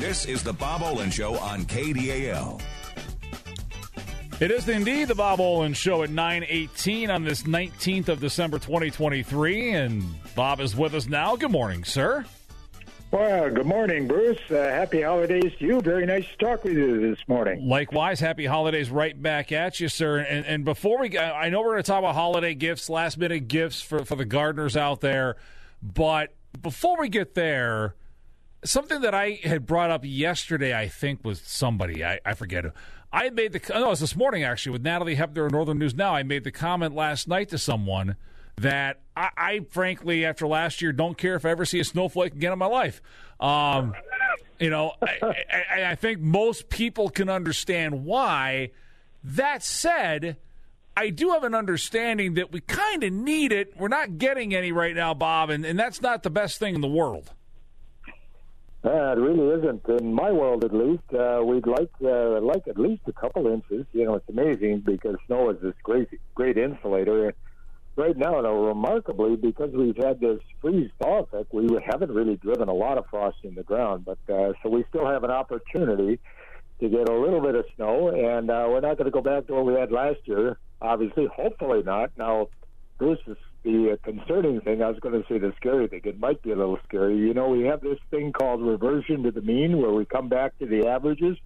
This is the Bob Olen Show on KDAL. It is indeed the Bob Olen Show at 918 on this 19th of December 2023. And Bob is with us now. Good morning, sir. Well, good morning, Bruce. Uh, happy holidays to you. Very nice to talk with you this morning. Likewise, happy holidays right back at you, sir. And, and before we, I know we're going to talk about holiday gifts, last minute gifts for, for the gardeners out there. But before we get there, something that I had brought up yesterday, I think, was somebody, I, I forget. I made the, no, it was this morning actually with Natalie Hebner of Northern News Now. I made the comment last night to someone that I, I, frankly, after last year, don't care if I ever see a snowflake again in my life. Um, you know, I, I, I think most people can understand why. That said, I do have an understanding that we kind of need it. We're not getting any right now, Bob, and, and that's not the best thing in the world. Uh, it really isn't in my world, at least. Uh, we'd like uh, like at least a couple inches. You know, it's amazing because snow is this great great insulator. Right now, though, remarkably, because we've had this freeze thaw effect, we haven't really driven a lot of frost in the ground. But uh, so we still have an opportunity to get a little bit of snow, and uh, we're not going to go back to what we had last year. Obviously, hopefully not. Now, Bruce is the concerning thing, I was going to say the scary thing. It might be a little scary. You know, we have this thing called reversion to the mean, where we come back to the averages,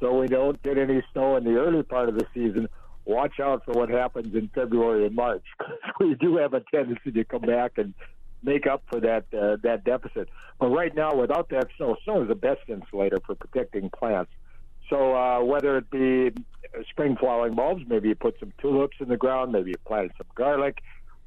so we don't get any snow in the early part of the season. Watch out for what happens in February and March. Because we do have a tendency to come back and make up for that uh, that deficit. But right now, without that snow, snow is the best insulator for protecting plants. So uh, whether it be spring flowering bulbs, maybe you put some tulips in the ground, maybe you planted some garlic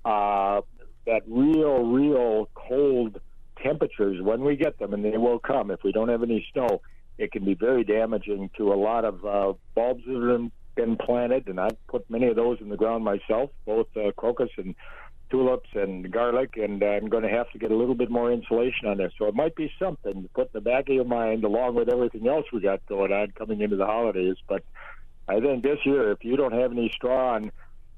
uh, that real, real cold temperatures when we get them, and they will come if we don't have any snow. It can be very damaging to a lot of uh, bulbs that have been planted, and I've put many of those in the ground myself, both uh, crocus and tulips and garlic, and I'm going to have to get a little bit more insulation on there. So it might be something to put in the back of your mind, along with everything else we got going on coming into the holidays. But I think this year, if you don't have any straw on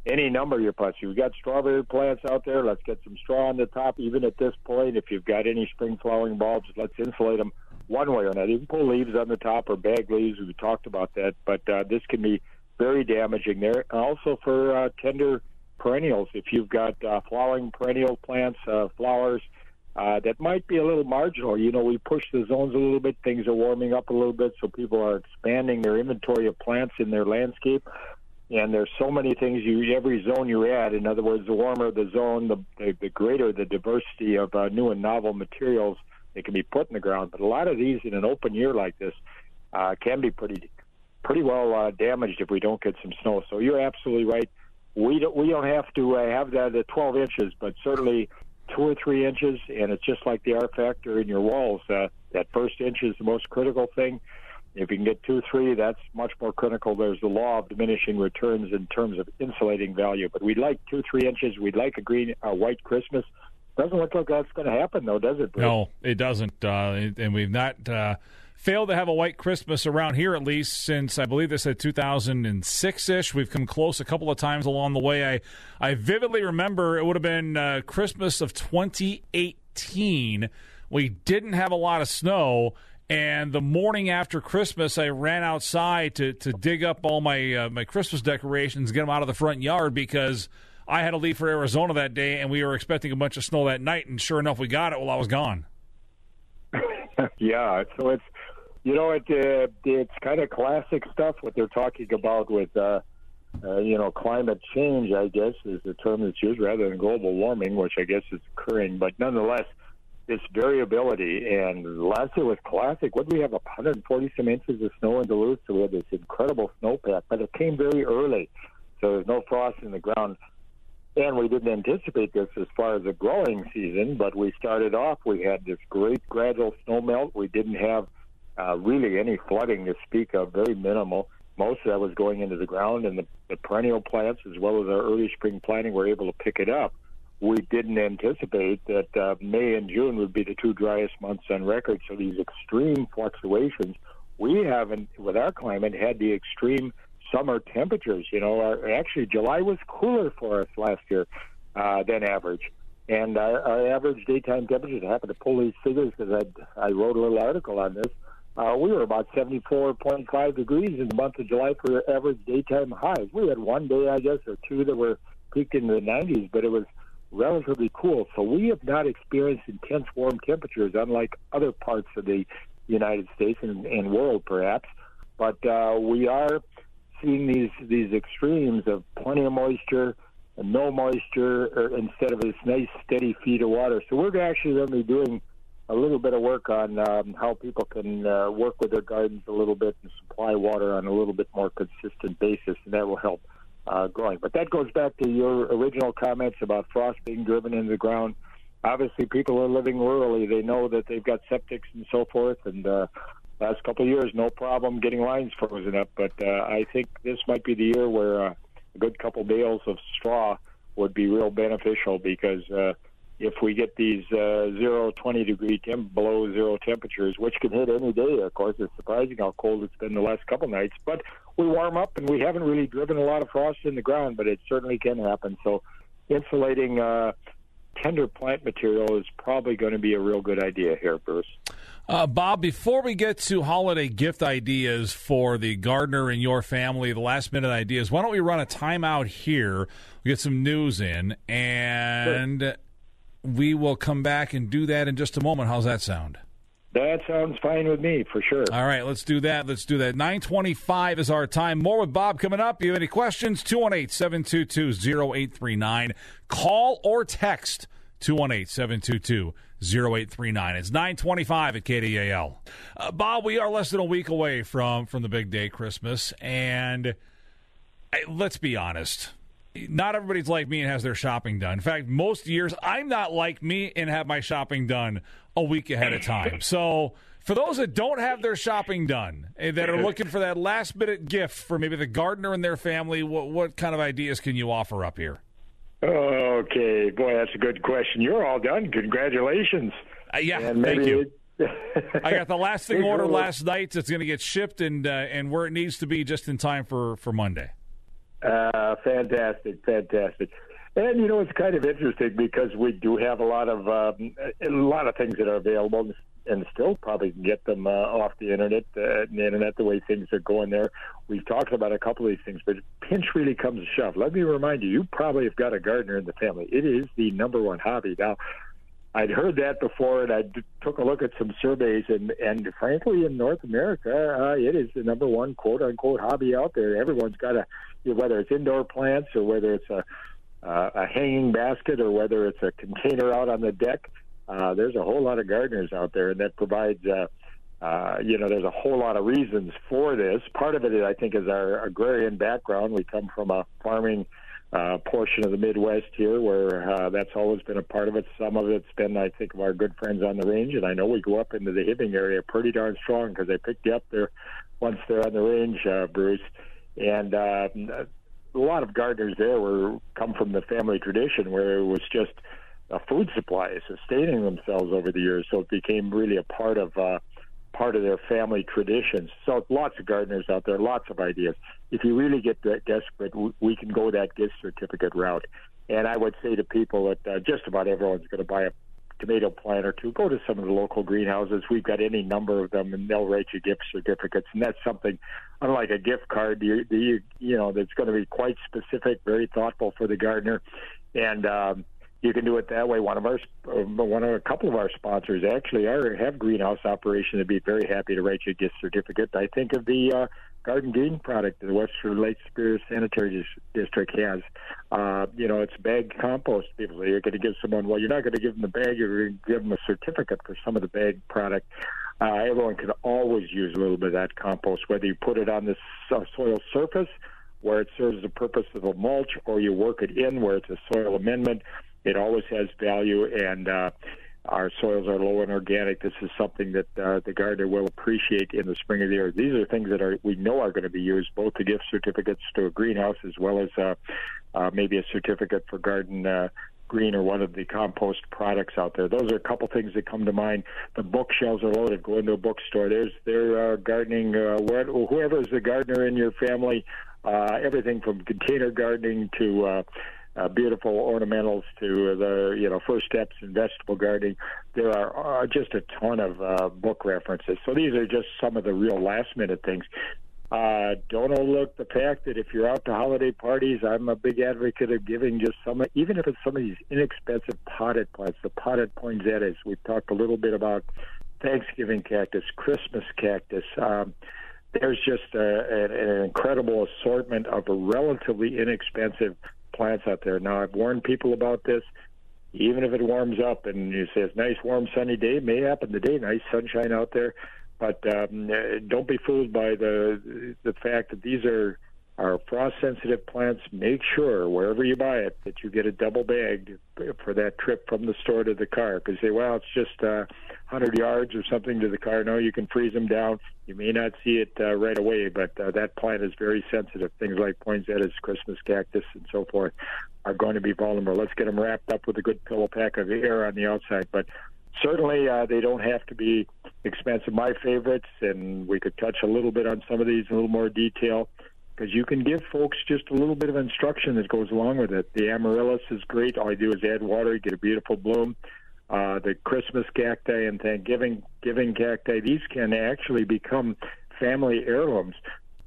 any number of your plants. You've got strawberry plants out there. Let's get some straw on the top. Even at this point, if you've got any spring flowering bulbs, let's insulate them one way or another. You can pull leaves on the top or bag leaves. We talked about that, but uh, this can be very damaging there. And Also for uh, tender perennials, if you've got uh, flowering perennial plants, uh, flowers. Uh, that might be a little marginal. You know, we push the zones a little bit. Things are warming up a little bit, so people are expanding their inventory of plants in their landscape and there's so many things you every zone you add. In other words the warmer the zone the the, the greater the diversity of uh, new and novel materials that can be put in the ground. But a lot of these in an open year like this uh, can be pretty pretty well uh, damaged if we don't get some snow. So you're absolutely right. We don't we don't have to uh, have that at 12 inches but certainly two or three inches. And it's just like the R factor in your walls uh, that first inch is the most critical thing if you can get two, three, that's much more critical. There's the law of diminishing returns in terms of insulating value. But we'd like two, three inches. We'd like a green, a white Christmas. Doesn't look like that's going to happen, though, does it? Bruce? No, it doesn't. Uh, and we've not uh, failed to have a white Christmas around here, at least since I believe they said 2006 ish. We've come close a couple of times along the way. I I vividly remember it would have been uh, Christmas of 2018. We didn't have a lot of snow, and the morning after Christmas, I ran outside to, to dig up all my uh, my Christmas decorations, get them out of the front yard because I had to leave for Arizona that day, and we were expecting a bunch of snow that night. And sure enough, we got it while I was gone. yeah, so it's you know it uh, it's kind of classic stuff what they're talking about with uh, uh, you know climate change. I guess is the term that's used rather than global warming, which I guess is occurring, but nonetheless this variability. And last year was classic. What we have? 140 some inches of snow in Duluth, so we had this incredible snowpack, but it came very early, so there's no frost in the ground. And we didn't anticipate this as far as the growing season, but we started off. We had this great gradual snow melt. We didn't have uh, really any flooding to speak of, very minimal. Most of that was going into the ground, and the, the perennial plants, as well as our early spring planting, were able to pick it up we didn't anticipate that uh, May and June would be the two driest months on record. So these extreme fluctuations, we haven't, with our climate, had the extreme summer temperatures. You know, our, actually July was cooler for us last year uh, than average. And our, our average daytime temperatures, I happened to pull these figures because I I wrote a little article on this. uh, we were about 74.5 degrees in the month of July for average daytime highs. We had one day, I guess, or two that were peaked in the 90s, but it was relatively cool. So we have not experienced intense warm temperatures, unlike other parts of the United States and, and world, perhaps. But uh, we are seeing these these extremes of plenty of moisture and no moisture or instead of this nice steady feed of water. So we're actually going to be doing a little bit of work on um, how people can uh, work with their gardens a little bit and supply water on a little bit more consistent basis, and that will help uh, growing. But that goes back to your original comments about frost being driven into the ground. Obviously, people are living rurally. They know that they've got septics and so forth, and uh, last couple of years, no problem getting lines frozen up. But uh, I think this might be the year where uh, a good couple bales of straw would be real beneficial because uh, if we get these uh, zero, 20 degree temp, below zero temperatures, which can hit any day, of course, it's surprising how cold it's been the last couple nights. But we warm up and we haven't really driven a lot of frost in the ground, but it certainly can happen. So insulating uh, tender plant material is probably going to be a real good idea here, Bruce. Uh, Bob, before we get to holiday gift ideas for the gardener and your family, the last minute ideas, why don't we run a timeout here? We get some news in, and sure. We will come back and do that in just a moment. How's that sound? That sounds fine with me for sure. All right, let's do that. Let's do that. 925 is our time. More with Bob coming up. You have any questions? 218 722 0839. Call or text 218 722 0839. It's 925 at KDAL. Uh, Bob, we are less than a week away from, from the big day, Christmas. And hey, let's be honest. Not everybody's like me and has their shopping done. In fact, most years I'm not like me and have my shopping done a week ahead of time. So, for those that don't have their shopping done, eh, that are looking for that last minute gift for maybe the gardener and their family, what, what kind of ideas can you offer up here? Okay, boy, that's a good question. You're all done. Congratulations. Uh, yeah, thank you. I got the last thing ordered last night. It's going to get shipped and uh, and where it needs to be just in time for for Monday. Uh, fantastic, fantastic. And you know it's kind of interesting because we do have a lot of um, a lot of things that are available and still probably get them uh, off the internet, uh, the internet, the way things are going there. We've talked about a couple of these things, but pinch really comes to shove. Let me remind you, you probably have got a gardener in the family. It is the number one hobby. Now, I'd heard that before, and I took a look at some surveys, and and frankly, in North America, uh, it is the number one quote unquote hobby out there. Everyone's got a, whether it's indoor plants or whether it's a uh, a hanging basket or whether it's a container out on the deck uh, there's a whole lot of gardeners out there, and that provides, uh, uh, you know, there's a whole lot of reasons for this. Part of it, I think, is our agrarian background. We come from a farming portion of the Midwest here, where uh, that's always been a part of it. Some of it's been, I think, of our good friends on the range, and I know we go up into the Hibbing area pretty darn strong because they picked you up there once they're on the range, uh, Bruce. And uh, a lot of gardeners there were come from the family tradition, where it was just a food supply, sustaining themselves over the years. So it became really a part of uh, part of their family traditions. So lots of gardeners out there, lots of ideas. If you really get that desperate, we can go that gift certificate route. And I would say to people that uh, just about everyone's going to buy a tomato plant or two. Go to some of the local greenhouses. We've got any number of them, and they'll write you gift certificates. And that's something, unlike a gift card, you you, you know that's going to be quite specific, very thoughtful for the gardener, and um, you can do it that way. One of our, uh, one of a couple of our sponsors actually are have greenhouse operation. They'd be very happy to write you a gift certificate. I think of the uh, Garden Green product that the Western Lake Superior Sanitary District has. Uh, you know, it's bag compost. People, you're going to give someone. Well, you're not going to give them the bag. You're going to give them a certificate for some of the bag product. Uh, everyone can always use a little bit of that compost, whether you put it on the soil surface where it serves the purpose of a mulch, or you work it in where it's a soil amendment it always has value, and uh, our soils are low in organic. This is something that uh, the gardener will appreciate in the spring of the year. These are things that are we know are going to be used, both the gift certificates to a greenhouse as well as uh, uh, maybe a certificate for garden. Uh, green or one of the compost products out there. Those are a couple things that come to mind. The bookshelves are loaded. Go into a bookstore. There's there uh, gardening. Uh, whoever is the gardener in your family, uh, everything from container gardening to uh, uh, beautiful ornamentals to the you know first steps in vegetable gardening. There are uh, just a ton of uh, book references. So these are just some of the real last minute things. Uh, don't overlook the fact that if you're out to holiday parties, I'm a big advocate of giving just some, even if it's some of these inexpensive potted plants, the potted poinsettias. We've talked a little bit about Thanksgiving cactus, Christmas cactus. Um, there's just a, an, an incredible assortment of relatively inexpensive plants out there. Now, I've warned people about this. Even if it warms up and you say it's nice, warm, sunny day, may happen today, nice sunshine out there. But um, don't be fooled by the the fact that these are are frost sensitive plants. Make sure wherever you buy it that you get it double bagged for that trip from the store to the car. Because say, well, it's just uh, 100 yards or something to the car. No, you can freeze them down. You may not see it uh, right away, but uh, that plant is very sensitive. Things like poinsettias, Christmas cactus, and so forth are going to be vulnerable. Let's get them wrapped up with a good pillow pack of air on the outside. But certainly uh, they don't have to be expensive. My favorites, and we could touch a little bit on some of these in a little more detail, because you can give folks just a little bit of instruction that goes along with it. The amaryllis is great. All you do is add water, you get a beautiful bloom. Uh, the Christmas cacti and Thanksgiving giving cacti, these can actually become family heirlooms.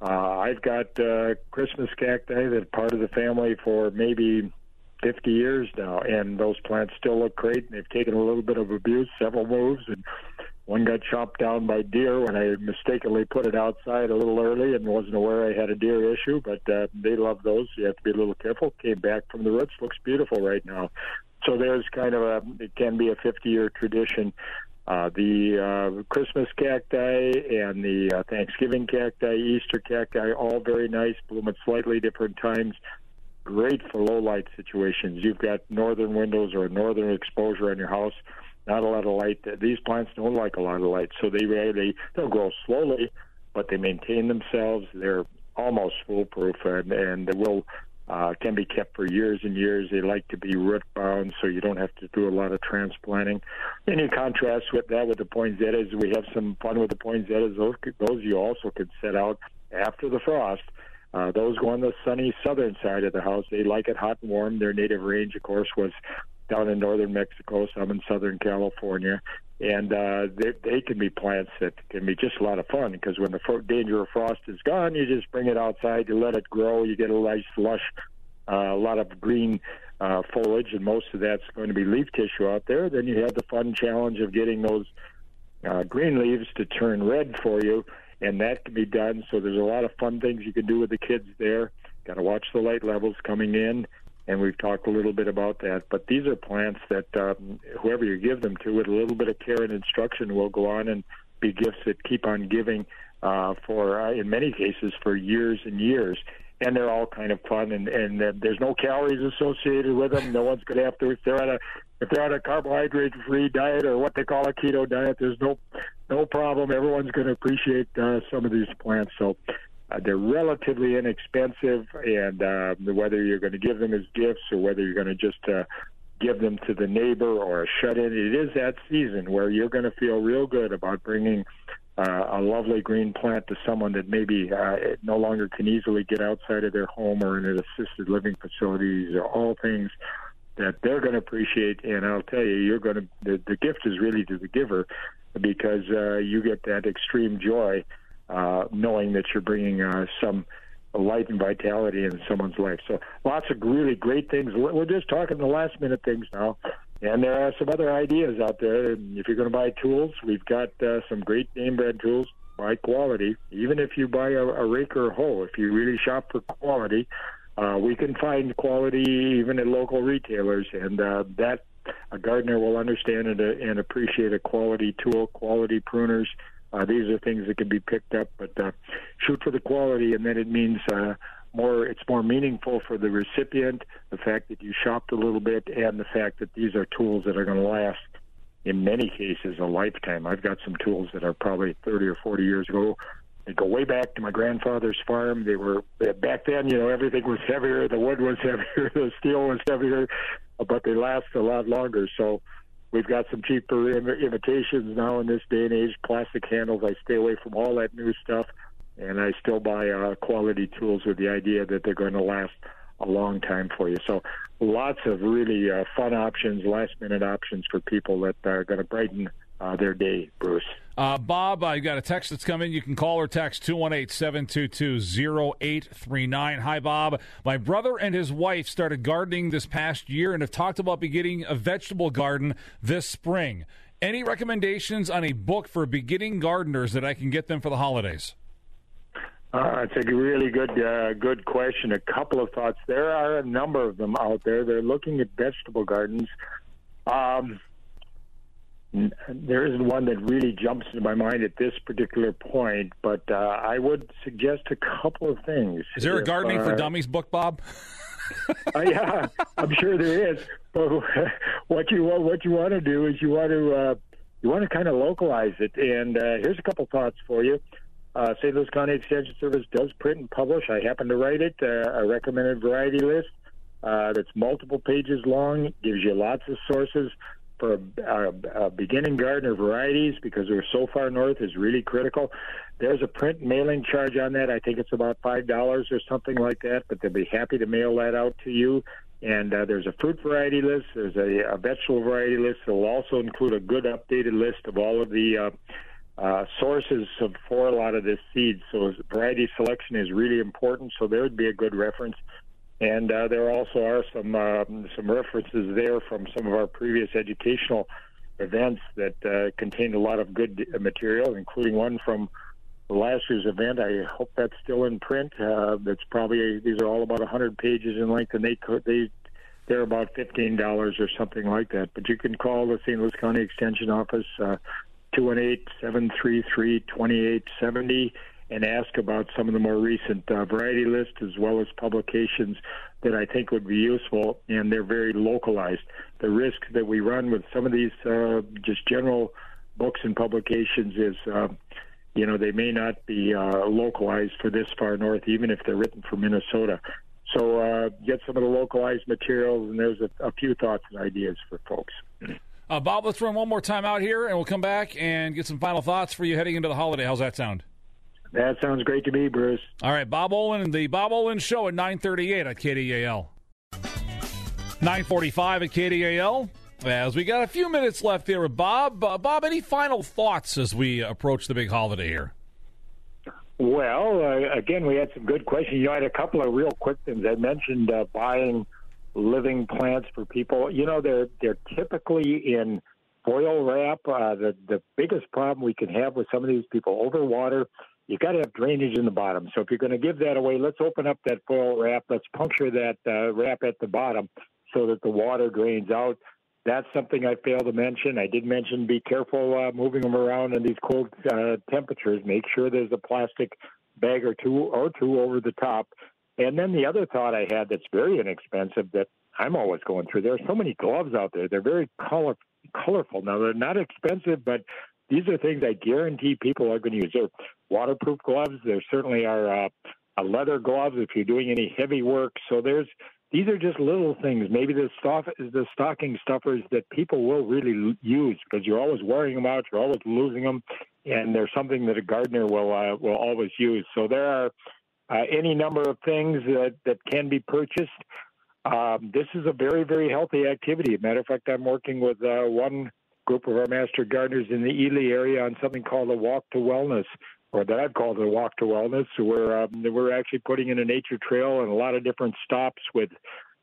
Uh, I've got uh, Christmas cacti that are part of the family for maybe 50 years now, and those plants still look great. And they've taken a little bit of abuse, several moves, and one got chopped down by deer when I mistakenly put it outside a little early and wasn't aware I had a deer issue. But uh, they love those. So You have to be a little careful. Came back from the roots, looks beautiful right now. So there's kind of a it can be a 50-year tradition. Uh, the uh, Christmas cacti and the uh, Thanksgiving cacti, Easter cacti, all very nice, bloom at slightly different times great for low light situations. You've got northern windows or northern exposure on your house, not a lot of light. These plants don't like a lot of light, so they really they'll grow slowly, but they maintain themselves. They're almost foolproof and and will uh, can be kept for years and years. They like to be root bound, so you don't have to do a lot of transplanting. Then you contrast with that with the poinsettias. We have some fun with the poinsettias. Those those you also could set out after the frost uh, those go on the sunny southern side of the house. They like it hot and warm. Their native range, of course, was down in northern Mexico, some in southern California, and uh, they, they can be plants that can be just a lot of fun because when the fro- danger of frost is gone, you just bring it outside, you let it grow, you get a nice lush, uh, a lot of green uh, foliage, and most of that's going to be leaf tissue out there. Then you have the fun challenge of getting those uh, green leaves to turn red for you and that can be done. So there's a lot of fun things you can do with the kids there. Got to watch the light levels coming in, and we've talked a little bit about that. But these are plants that um, whoever you give them to, with a little bit of care and instruction, will go on and be gifts that keep on giving uh, for, uh, in many cases, for years and years. And they're all kind of fun and and uh, there's no calories associated with them. No one's going to have to if they're on a if they're on a carbohydrate free diet or what they call a keto diet there's no no problem. Everyone's going to appreciate uh, some of these plants. So uh, they're relatively inexpensive and uh, whether you're going to give them as gifts or whether you're going to just uh, give them to the neighbor or a shut in it is that season where you're going to feel real good about bringing uh, a lovely green plant to someone that maybe uh, no longer can easily get outside of their home or in an assisted living facility. These are all things that they're going to appreciate. And I'll tell you, you're going to the, the gift is really to the giver because uh, you get that extreme joy uh, knowing that you're bringing uh, some light and vitality in someone's life. So lots of really great things. We're just talking the last minute things now. And there are some other ideas out there. And if you're going to buy tools, we've got uh, some great name brand tools by quality. Even if you buy a, a rake or a hoe, if you really shop for quality, uh, we can find quality even at local retailers, and uh, that a gardener will understand and, uh, and appreciate a quality tool, quality pruners. Uh, these are things that can be picked up, but uh, shoot for the quality, and then it means uh, more it's more meaningful for the recipient the fact that you shopped a little bit and the fact that these are tools that are going to last in many cases a lifetime. I've got some tools that are probably 30 or 40 years ago. They go way back to my grandfather's farm. They were back then you know everything was heavier. The wood was heavier. The steel was heavier but they last a lot longer. So We've got some cheaper imitations now in this day and age, plastic handles. I stay away from all that new stuff and I still buy uh, quality tools with the idea that they're going to last a long time for you. So lots of really uh, fun options, last minute options for people that are going to brighten uh, their day, Bruce. Uh, Bob, I got a text that's coming. You can call or text 218 722 0839. Hi, Bob. My brother and his wife started gardening this past year and have talked about beginning a vegetable garden this spring. Any recommendations on a book for beginning gardeners that I can get them for the holidays? Uh, it's a really good uh, good question. A couple of thoughts. There are a number of them out there. They're looking at vegetable gardens. Um, there isn't one that really jumps into my mind at this particular point, but uh, I would suggest a couple of things. Is there a gardening for uh, dummies book, Bob? uh, yeah, I'm sure there is. But what you what you want to do is you want to uh, you want to kind of localize it. And uh, here's a couple thoughts for you. Uh, St. Louis County Extension Service does print and publish. I happen to write it, uh, a recommended variety list uh, that's multiple pages long, gives you lots of sources for a, a, beginning gardener varieties because we're so far north is really critical. There's a print mailing charge on that. I think it's about five dollars or something like that, but they'll be happy to mail that out to you. And uh, there's a fruit variety list. There's a, a vegetable variety list. It'll also include a good updated list of all of the uh, uh, sources of, for a lot of this seed. So variety selection is really important. So there would be a good reference. And uh, there also are some um, some references there from some of our previous educational events that uh, contain a lot of good material, including one from last year's event. I hope that's still in print. Uh, that's probably these are all about 100 pages in length, and they they they're about fifteen dollars or something like that. But you can call the St. Louis County Extension Office. Uh, 218-733-2870 and ask about some of the more recent uh, variety lists as well as publications that I think would be useful, and they're very localized. The risk that we run with some of these uh, just general books and publications is, uh, you know, they may not be uh, localized for this far north, even if they're written for Minnesota. So uh, get some of the localized materials, and there's a, a few thoughts and ideas for folks. Uh, Bob, let's run one more time out here, and we'll come back and get some final thoughts for you heading into the holiday. How's that sound? That sounds great to me, Bruce. All right, Bob Olen, the Bob Olen Show at 938 at KDAL. 945 at KDAL. As we got a few minutes left here with Bob. Uh, Bob, any final thoughts as we approach the big holiday here? Well, uh, again, we had some good questions. You know, I had a couple of real quick things. I mentioned uh, buying living plants for people. You know, they're they're typically in foil wrap. Uh, the the biggest problem we can have with some of these people overwater you got to have drainage in the bottom. So if you're going to give that away, let's open up that foil wrap. Let's puncture that uh, wrap at the bottom so that the water drains out. That's something I failed to mention. I did mention be careful uh, moving them around in these cold uh, temperatures. Make sure there's a plastic bag or two or two over the top. And then the other thought I had that's very inexpensive that I'm always going through. There are so many gloves out there. They're very color, colorful. Now they're not expensive, but these are things I guarantee people are going to use. They're waterproof gloves. There certainly are uh, leather gloves if you're doing any heavy work. So there's these are just little things. Maybe the stuff is the stocking stuffers that people will really use because you're always wearing them out. You're always losing them, and they're something that a gardener will uh, will always use. So there are uh, any number of things that that can be purchased. Um, this is a very very healthy activity. Matter of fact, I'm working with uh, one group of our master gardeners in the Ely area on something called a Walk to Wellness, or that I've called a Walk to Wellness, where um, we're actually putting in a nature trail and a lot of different stops with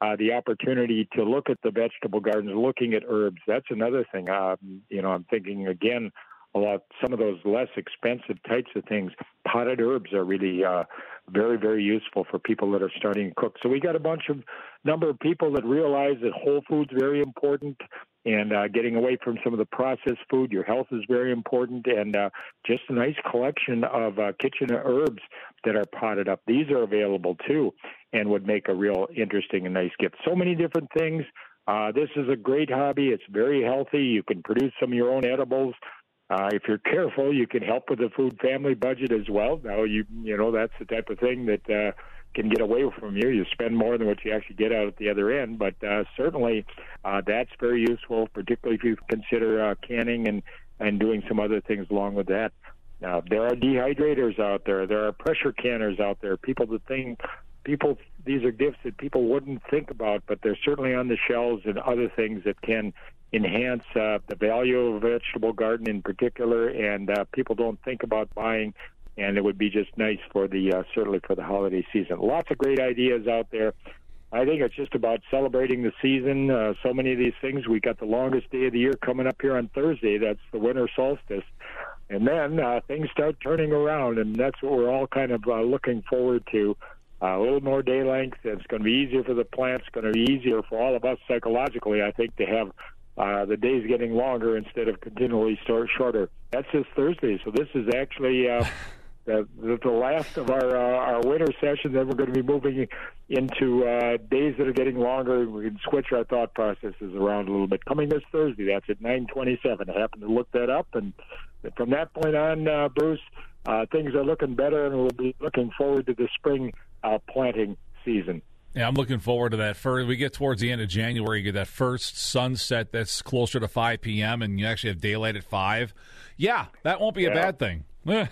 uh, the opportunity to look at the vegetable gardens, looking at herbs. That's another thing. Um, you know, I'm thinking again a lot some of those less expensive types of things. Potted herbs are really uh, very very useful for people that are starting to cook. So we got a bunch of number of people that realize that whole food's very important and uh, getting away from some of the processed food. Your health is very important, and uh, just a nice collection of uh, kitchen herbs that are potted up. These are available too, and would make a real interesting and nice gift. So many different things. Uh, this is a great hobby. It's very healthy. You can produce some of your own edibles. Uh, if you're careful, you can help with the food family budget as well. Now, you you know that's the type of thing that uh, can get away from you. You spend more than what you actually get out at the other end, but uh, certainly uh, that's very useful, particularly if you consider uh, canning and and doing some other things along with that. Now, there are dehydrators out there. There are pressure canners out there. People that think people these are gifts that people wouldn't think about, but they're certainly on the shelves and other things that can enhance uh, the value of a vegetable garden in particular. And uh, people don't think about buying, and it would be just nice for the uh, certainly for the holiday season. Lots of great ideas out there. I think it's just about celebrating the season. Uh, so many of these things. We got the longest day of the year coming up here on Thursday. That's the winter solstice, and then uh, things start turning around, and that's what we're all kind of uh, looking forward to. A little more day length. It's going to be easier for the plants. It's going to be easier for all of us psychologically, I think, to have uh, the days getting longer instead of continually start shorter. That's this Thursday, so this is actually uh, the, the last of our uh, our winter session. Then we're going to be moving into uh, days that are getting longer. We can switch our thought processes around a little bit. Coming this Thursday, that's at 9:27. I happened to look that up, and from that point on, uh, Bruce, uh, things are looking better, and we'll be looking forward to the spring uh, planting season. Yeah, I'm looking forward to that. First, we get towards the end of January, you get that first sunset that's closer to 5 p.m., and you actually have daylight at 5. Yeah, that won't be yeah. a bad thing. that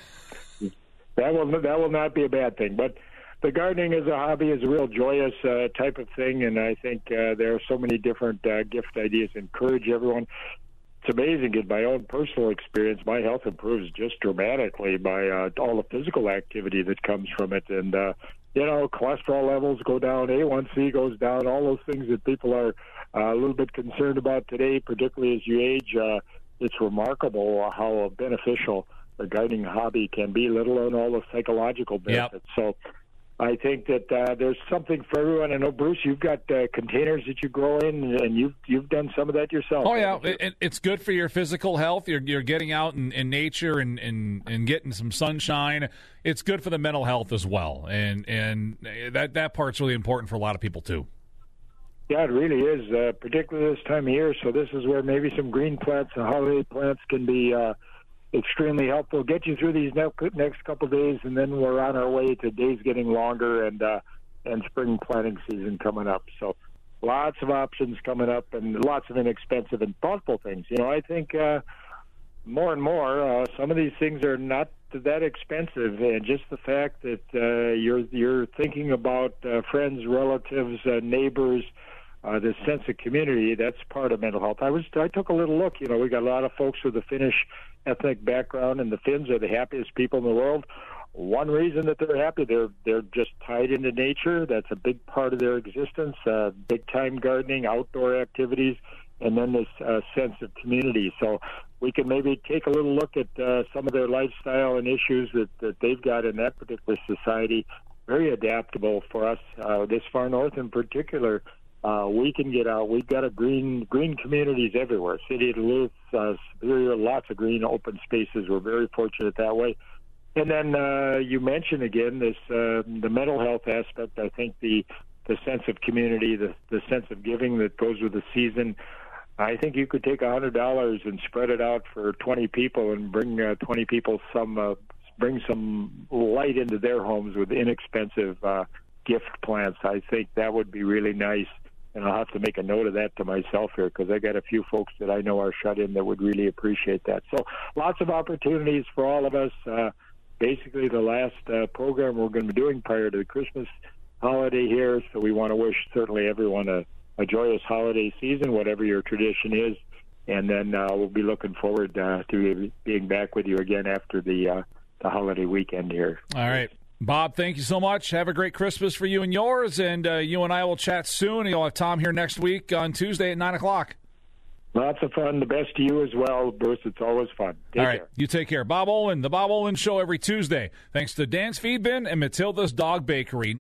will that will not be a bad thing. But the gardening as a hobby is a real joyous uh, type of thing, and I think uh, there are so many different uh, gift ideas. Encourage everyone it's amazing in my own personal experience my health improves just dramatically by uh, all the physical activity that comes from it and uh you know cholesterol levels go down a1c goes down all those things that people are uh, a little bit concerned about today particularly as you age uh it's remarkable how beneficial the gardening hobby can be let alone all the psychological benefits yep. so I think that uh, there's something for everyone. I know, Bruce, you've got uh, containers that you grow in, and you've you've done some of that yourself. Oh yeah, it, it's good for your physical health. You're you're getting out in, in nature and, and and getting some sunshine. It's good for the mental health as well, and and that that part's really important for a lot of people too. Yeah, it really is, uh, particularly this time of year. So this is where maybe some green plants and holiday plants can be uh, extremely helpful. Get you through these next couple days, and then we're on our way to days getting longer and uh, and spring planting season coming up. So lots of options coming up, and lots of inexpensive and thoughtful things. You know, I think uh, more and more uh, some of these things are not that expensive, and just the fact that uh, you're you're thinking about uh, friends, relatives, uh, neighbors. Uh, this sense of community that's part of mental health. I was I took a little look. You know, we got a lot of folks with the Finnish ethnic background, and the Finns are the happiest people in the world. One reason that they're happy, they're they're just tied into nature. That's a big part of their existence. Uh, big time gardening, outdoor activities, and then this uh, sense of community. So we can maybe take a little look at uh, some of their lifestyle and issues that, that they've got in that particular society. Very adaptable for us uh, this far north, in particular uh, we can get out. We've got a green green communities everywhere. City of Duluth, uh, Superior, lots of green open spaces. We're very fortunate that way. And then uh, you mentioned again this uh, the mental health aspect. I think the the sense of community, the the sense of giving that goes with the season. I think you could take a hundred dollars and spread it out for twenty people and bring uh, twenty people some uh, bring some light into their homes with inexpensive uh, gift plants. I think that would be really nice and I'll have to make a note of that to myself here because I got a few folks that I know are shut in that would really appreciate that. So lots of opportunities for all of us. Uh, basically, the last uh, program we're going to be doing prior to the Christmas holiday here, so we want to wish certainly everyone a, a joyous holiday season, whatever your tradition is, and then uh, we'll be looking forward uh, to being back with you again after the uh, the holiday weekend here. All right. Bob, thank you so much. Have a great Christmas for you and yours, and uh, you and I will chat soon. You'll have Tom here next week on Tuesday at 9 o'clock. Lots of fun. The best to you as well, Bruce. It's always fun. Take All right. Care. You take care. Bob Olen, The Bob Olen Show every Tuesday. Thanks to Dan's Feed Bin and Matilda's Dog Bakery.